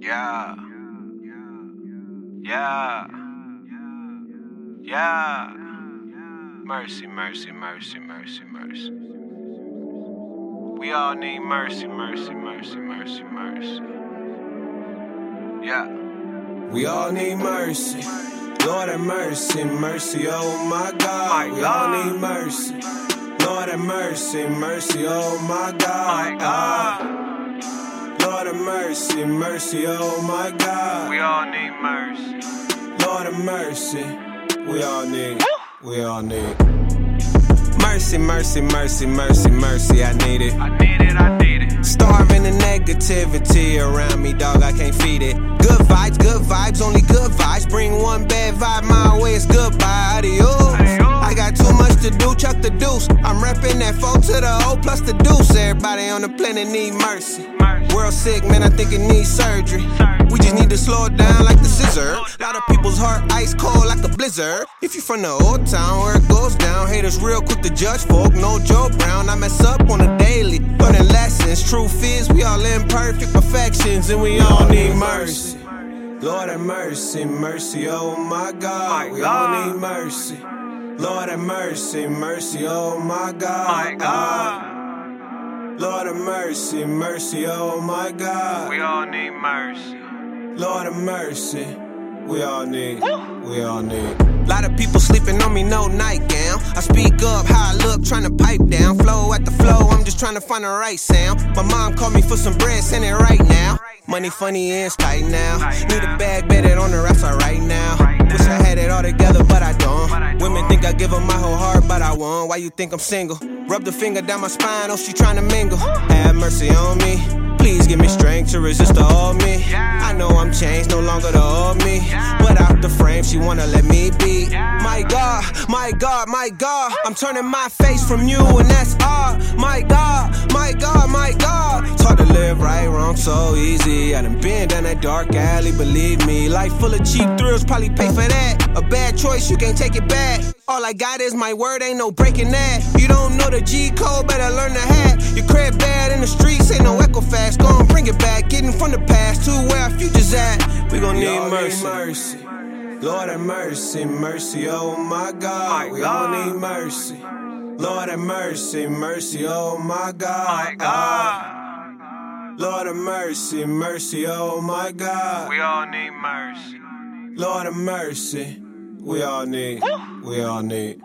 Yeah. Yeah. Yeah. Mercy, mercy, mercy, mercy, mercy. We all need mercy, mercy, mercy, mercy, mercy. Yeah. We all need mercy. Lord have mercy, mercy, oh my God. We all need mercy. Lord have mercy, mercy, oh my God. My God. Lord have mercy, mercy, oh my God. We all need mercy. Lord have mercy. We all need. We all need. Mercy, mercy, mercy, mercy, mercy. I need it. I need it, I need it. Starving the negativity around me, dog. I can't feed it. Good vibes, good vibes, only good vibes. Bring one bad vibe my way, it's goodbye. Adios. To do, chuck the deuce. I'm repping that four to the O plus the deuce. Everybody on the planet need mercy. World sick, man, I think it needs surgery. Surgery. We just need to slow it down like the scissor. A Lot of people's heart ice cold like a blizzard. If you from the old town where it goes down, haters real quick to judge folk. No Joe Brown, I mess up on a daily. Learning lessons, truth is we all imperfect perfections and we all need mercy. Lord have mercy, mercy, oh my God. We all need mercy. Lord have mercy, mercy, oh my God. My God. Lord have mercy, mercy, oh my God. We all need mercy. Lord have mercy. We all need. We all need. Lot of people sleeping on me, no nightgown. I speak up how I look, trying to pipe down. Flow at the flow, I'm just trying to find the right sound. My mom called me for some bread, send it right now. Money funny and it's tight now. Need a bag, bet it on the rest right now. Give them my whole heart, but I won't. Why you think I'm single? Rub the finger down my spine, oh, she trying to mingle. Have mercy on me. Please give me strength to resist the old me. I know I'm changed, no longer the old me. But out the frame, she wanna let me be. My God, my God, my God. I'm turning my face from you, and that's all. My God, my God, my God. It's hard to live right, wrong so easy. I done been down that dark alley, believe me. Life full of cheap thrills, probably pay for that. A bad choice, you can't take it back. All I got is my word, ain't no breaking that. You don't know the G code, better learn the hat. Your crib bad in the streets, ain't no echo fast. Go and bring it back, getting from the past to where our future's at. We gon' need mercy. mercy. Lord have mercy, mercy, oh my God. My we all need mercy. Lord have mercy, mercy, oh my God. My God. Lord have mercy, mercy, oh my God. We all need mercy. Lord have mercy. We all need we all need.